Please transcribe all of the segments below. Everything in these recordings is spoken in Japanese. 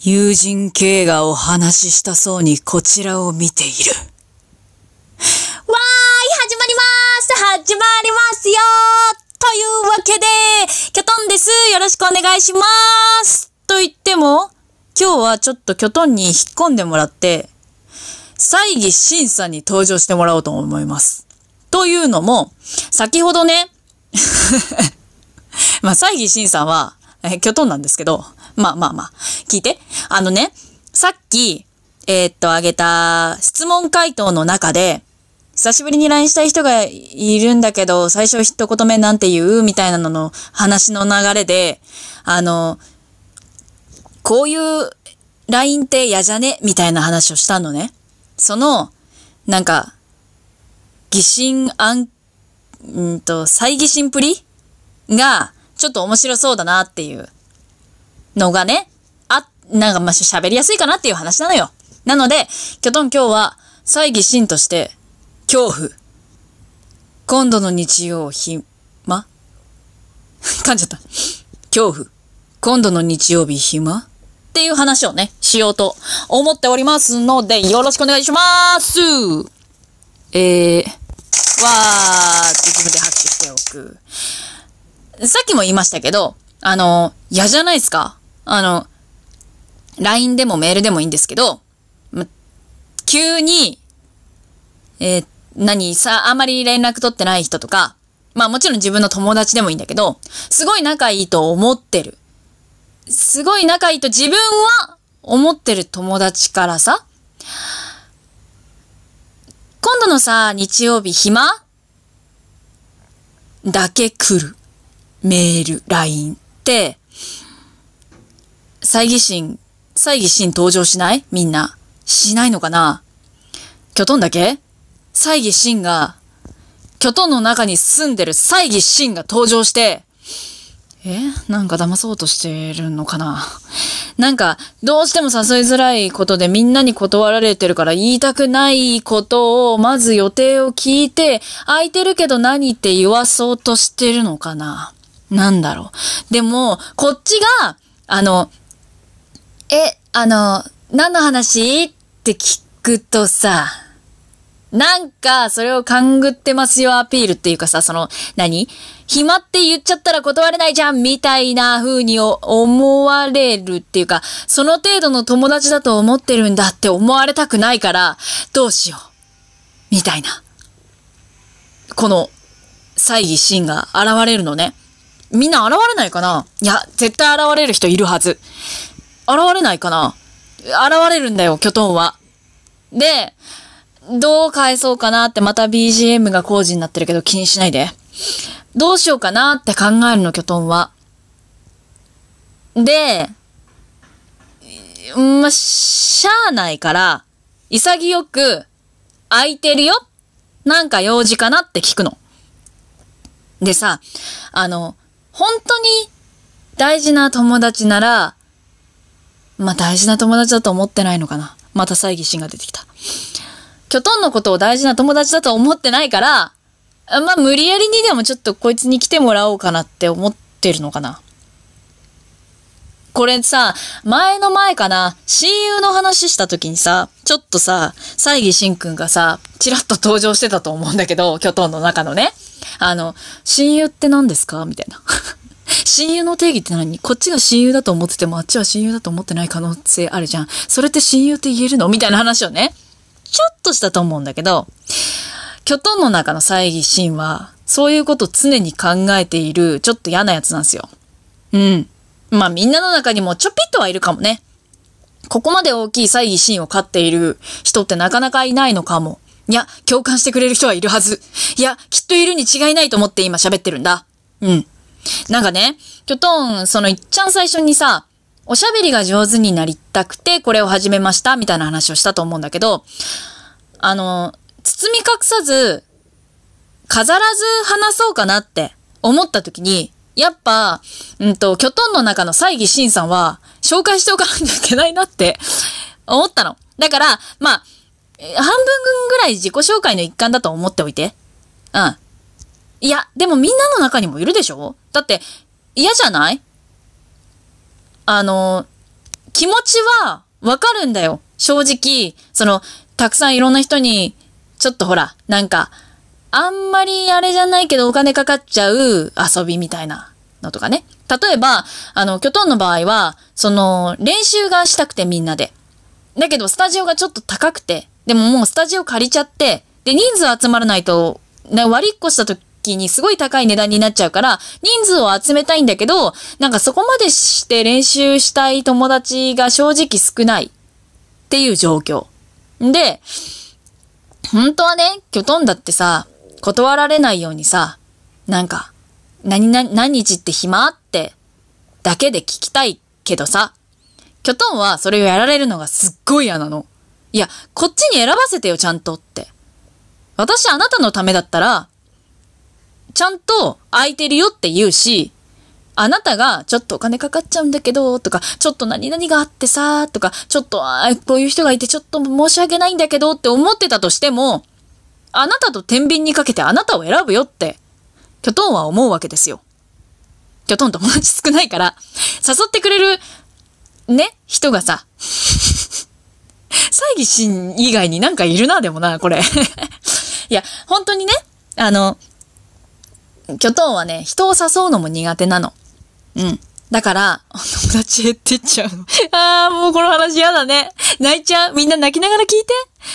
友人 K がお話ししたそうにこちらを見ている。わーい始まります始まりますよというわけで、キョトンですよろしくお願いしますと言っても、今日はちょっとキョトンに引っ込んでもらって、猜疑審査に登場してもらおうと思います。というのも、先ほどね、まあ、猜疑審査は、え、キョトンなんですけど、まあまあまあ、聞いて。あのね、さっき、えー、っと、あげた質問回答の中で、久しぶりに LINE したい人がいるんだけど、最初一言目なんて言うみたいなのの話の流れで、あの、こういう LINE って嫌じゃねみたいな話をしたのね。その、なんか、疑心暗、んと、猜疑心プリが、ちょっと面白そうだなっていうのがね、あ、なんかまあ喋りやすいかなっていう話なのよ。なので、キョトン今日は、猜疑心として、恐怖。今度の日曜暇？噛んじゃった。恐怖。今度の日曜日暇？っていう話をね、しようと思っておりますので、よろしくお願いしますえー、わーって自分で拍手しておく。さっきも言いましたけど、あの、嫌じゃないですか？あの、LINE でもメールでもいいんですけど、ま、急に、えー、何さ、あまり連絡取ってない人とか、まあもちろん自分の友達でもいいんだけど、すごい仲いいと思ってる。すごい仲いいと自分は思ってる友達からさ、今度のさ、日曜日暇？だけ来る。メール、LINE って、猜疑心、猜疑心登場しない？みんな。しないのかな？キョトンだけ？猜疑心が、キョトンの中に住んでる猜疑心が登場して、え？なんか騙そうとしてるのかな？なんか、どうしても誘いづらいことでみんなに断られてるから言いたくないことを、まず予定を聞いて、空いてるけど何って言わそうとしてるのかな？なんだろう。でも、こっちが、あの、え、あの、何の話？って聞くとさ、なんか、それを勘ぐってますよアピールっていうかさ、その、何？暇って言っちゃったら断れないじゃんみたいな風に思われるっていうか、その程度の友達だと思ってるんだって思われたくないから、どうしよう。みたいな。この、猜疑心が現れるのね。みんな現れないかな？いや、絶対現れる人いるはず。現れないかな？現れるんだよ、キョトンは。で、どう返そうかなってまた BGM が工事になってるけど気にしないで。どうしようかなって考えるの、キョトンは。で、ま、しゃあないから、潔く、空いてるよなんか用事かなって聞くの。でさ、あの、本当に大事な友達なら、まあ、大事な友達だと思ってないのかな。また猜疑心が出てきた。キョトンのことを大事な友達だと思ってないから、まあ、無理やりにでもちょっとこいつに来てもらおうかなって思ってるのかな。これさ、前の前かな、親友の話した時にさ、ちょっとさ、猜疑しんくんがさ、ちらっと登場してたと思うんだけど、キョトンの中のね。あの、親友って何ですか？みたいな。親友の定義って何？こっちが親友だと思っててもあっちは親友だと思ってない可能性あるじゃん。それって親友って言えるの？みたいな話をね、ちょっとしたと思うんだけど、キョトンの中の猜疑心は、そういうこと常に考えている、ちょっと嫌なやつなんですよ。うん。まあみんなの中にもちょぴっとはいるかもね。ここまで大きい猜疑心を飼っている人ってなかなかいないのかも。いや、共感してくれる人はいるはず。いや、きっといるに違いないと思って今喋ってるんだ。うん。なんかね、キョトン、そのいっちゃん最初にさ、おしゃべりが上手になりたくてこれを始めましたみたいな話をしたと思うんだけど、あの、包み隠さず、飾らず話そうかなって思った時に、やっぱ、うんと、キョトンの中の猜疑シンさんは、紹介しておかないといけないなって思ったの。だから、まあ、半分ぐらい自己紹介の一環だと思っておいて。うん。いや、でもみんなの中にもいるでしょ？だって、嫌じゃない？あの、気持ちはわかるんだよ。正直、その、たくさんいろんな人に、ちょっとほら、なんか、あんまりあれじゃないけどお金かかっちゃう遊びみたいなのとかね。例えば、あの、キョトンの場合は、その、練習がしたくてみんなで。だけど、スタジオがちょっと高くて、でももうスタジオ借りちゃって、で、人数集まらないと、割りっこした時にすごい高い値段になっちゃうから、人数を集めたいんだけど、なんかそこまでして練習したい友達が正直少ないっていう状況。で、本当はね、キョトンだってさ、断られないようにさ、なんか、何々、何日って暇って、だけで聞きたいけどさ、キョトンはそれをやられるのがすっごい嫌なの。いや、こっちに選ばせてよ、ちゃんとって。私あなたのためだったら、ちゃんと空いてるよって言うし、あなたがちょっとお金かかっちゃうんだけど、とか、ちょっと何々があってさ、とか、ちょっと、こういう人がいてちょっと申し訳ないんだけどって思ってたとしても、あなたと天秤にかけてあなたを選ぶよって、キョトンは思うわけですよ。キョトン友達少ないから、誘ってくれる、ね、人がさ、猜疑心以外になんかいるな、でもな、これ。いや、本当にね、あの、キョトンはね、人を誘うのも苦手なの。うん。だから、友達減ってっちゃうの。あー、もうこの話嫌だね。泣いちゃう。みんな泣きながら聞いて。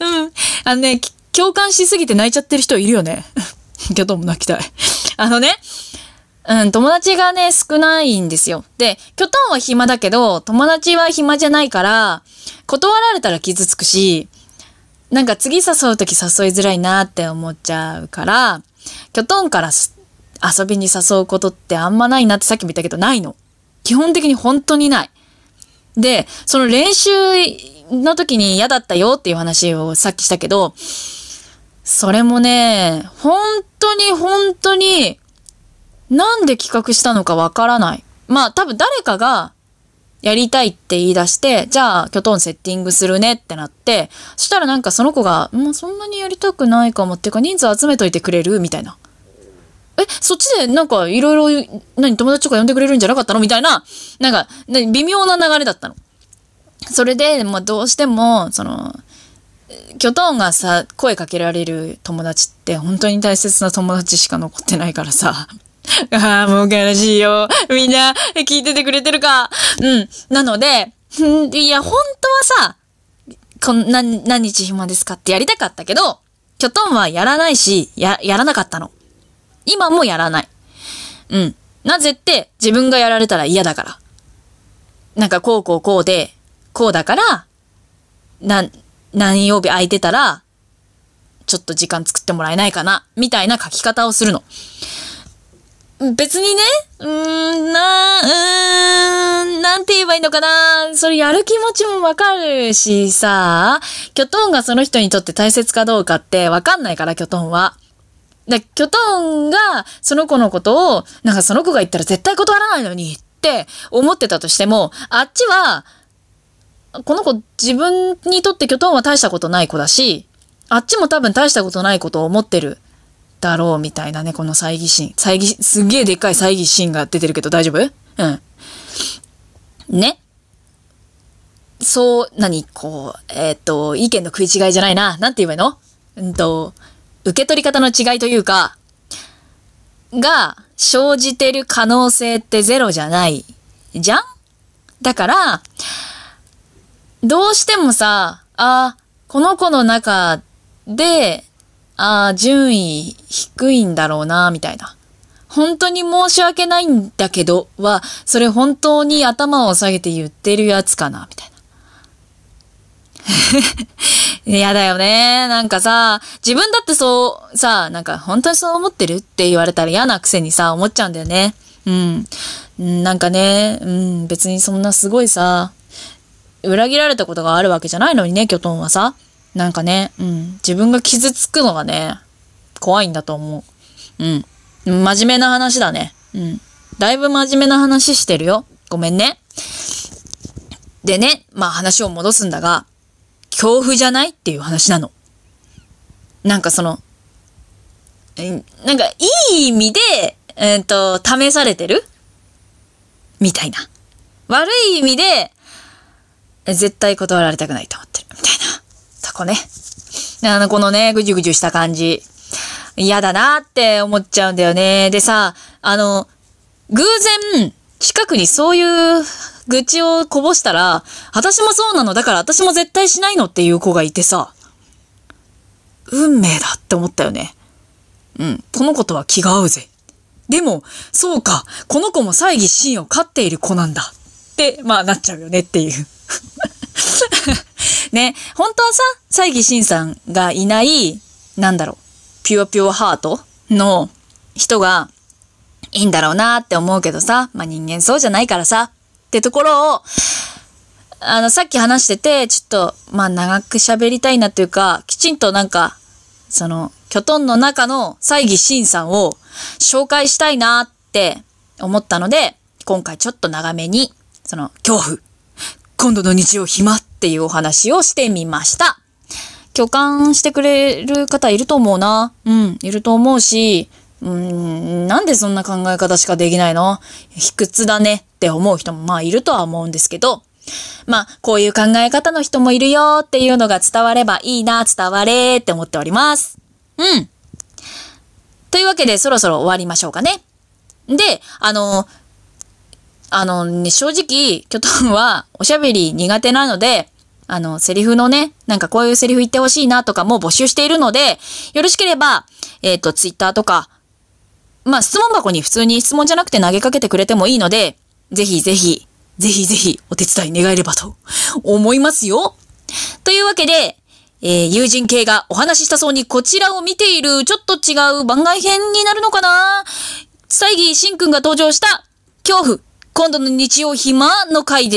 うん。あのね、共感しすぎて泣いちゃってる人いるよね。キョトンも泣きたい。あのね、うん、友達がね、少ないんですよ。で、キョトンは暇だけど、友達は暇じゃないから、断られたら傷つくし、なんか次誘うとき誘いづらいなって思っちゃうから、キョトンから遊びに誘うことってあんまないなってさっきも言ったけど、ないの。基本的に本当にない。で、その練習の時に嫌だったよっていう話をさっきしたけど、それもね、本当に本当に、なんで企画したのかわからない。まあ多分誰かがやりたいって言い出して、じゃあ、キョトンセッティングするねってなって、そしたらなんかその子が、もうそんなにやりたくないかもっていうか人数集めといてくれるみたいな。え、そっちでなんかいろいろ、何、友達とか呼んでくれるんじゃなかったの？みたいな、なんか、微妙な流れだったの。それで、まあどうしても、その、キョトンがさ、声かけられる友達って本当に大切な友達しか残ってないからさ。ああ、もう悲しいよ。みんな、聞いててくれてるか。うん。なので、いや、本当はさ、こんな、何日暇ですかってやりたかったけど、キョトンはやらないし、や、やらなかったの。今もやらない。うん。なぜって自分がやられたら嫌だから。なんかこうこうこうで、こうだから、な、何曜日空いてたら、ちょっと時間作ってもらえないかな、みたいな書き方をするの。別にね、うーん、な、うーん、なんて言えばいいのかな。それやる気持ちもわかるしさ、キョトンがその人にとって大切かどうかってわかんないから、キョトンは。で、キョトンがその子のことを、なんかその子が言ったら絶対断らないのにって思ってたとしても、あっちは、この子自分にとってキョトンは大したことない子だし、あっちも多分大したことないことを思ってるだろうみたいなね、この猜疑心。猜疑、すげえでっかい猜疑心が出てるけど大丈夫？うん。ね。そう、何？こう、えっ、と、意見の食い違いじゃないな。なんて言えばいいの？うんと、受け取り方の違いというか、が生じてる可能性ってゼロじゃないじゃん？だから、どうしてもさ、あ、この子の中で、あ順位低いんだろうな、みたいな。本当に申し訳ないんだけどは、それ本当に頭を下げて言ってるやつかな、みたいな。嫌だよね。なんかさ、自分だってそう、さ、なんか本当にそう思ってるって言われたら嫌なくせにさ、思っちゃうんだよね。うん。なんかね、うん、別にそんなすごいさ、裏切られたことがあるわけじゃないのにね、キョトンはさ。なんかね、うん、自分が傷つくのがね、怖いんだと思う。うん。真面目な話だね。うん。だいぶ真面目な話してるよ。ごめんね。でね、まあ話を戻すんだが、恐怖じゃないっていう話なの。なんかその、なんかいい意味で、えっ、ー、と、試されてる？みたいな。悪い意味で、絶対断られたくないと思ってる。みたいな。とこね。あの、このね、ぐじゅぐじゅした感じ。嫌だなって思っちゃうんだよね。でさ、あの、偶然、近くにそういう愚痴をこぼしたら、私もそうなの、だから私も絶対しないのっていう子がいてさ、運命だって思ったよね。うん、この子とは気が合うぜ。でも、そうか、この子も猜疑心を飼っている子なんだ。って、まあなっちゃうよねっていう。ね、本当はさ、猜疑心さんがいない、なんだろう、ピュアピュアハートの人がいいんだろうなって思うけどさ、まあ人間そうじゃないからさ、ってところを、あの、さっき話してて、ちょっと、まあ長く喋りたいなというか、きちんとなんか、その、キョトンの中の猜疑心さんを紹介したいなって思ったので、今回ちょっと長めに、その、恐怖、今度の日曜暇っていうお話をしてみました。共感してくれる方いると思うな。うん、いると思うし、うん、なんでそんな考え方しかできないの？卑屈だねって思う人もまあいるとは思うんですけど、まあ、こういう考え方の人もいるよっていうのが伝わればいいな、伝われって思っております。うん。というわけで、そろそろ終わりましょうかね。で、あの、あのね、正直、キョトンはおしゃべり苦手なので、あの、セリフのね、なんかこういうセリフ言ってほしいなとかも募集しているので、よろしければ、えっ、と、ツイッターとか、まあ、質問箱に普通に質問じゃなくて投げかけてくれてもいいので、ぜひぜひ、ぜひぜひお手伝い願えればと思いますよ。というわけで、えー友人系がお話ししたそうにこちらを見ているちょっと違う番外編になるのかな？猜疑しんくんが登場した恐怖、今度の日曜暇の回で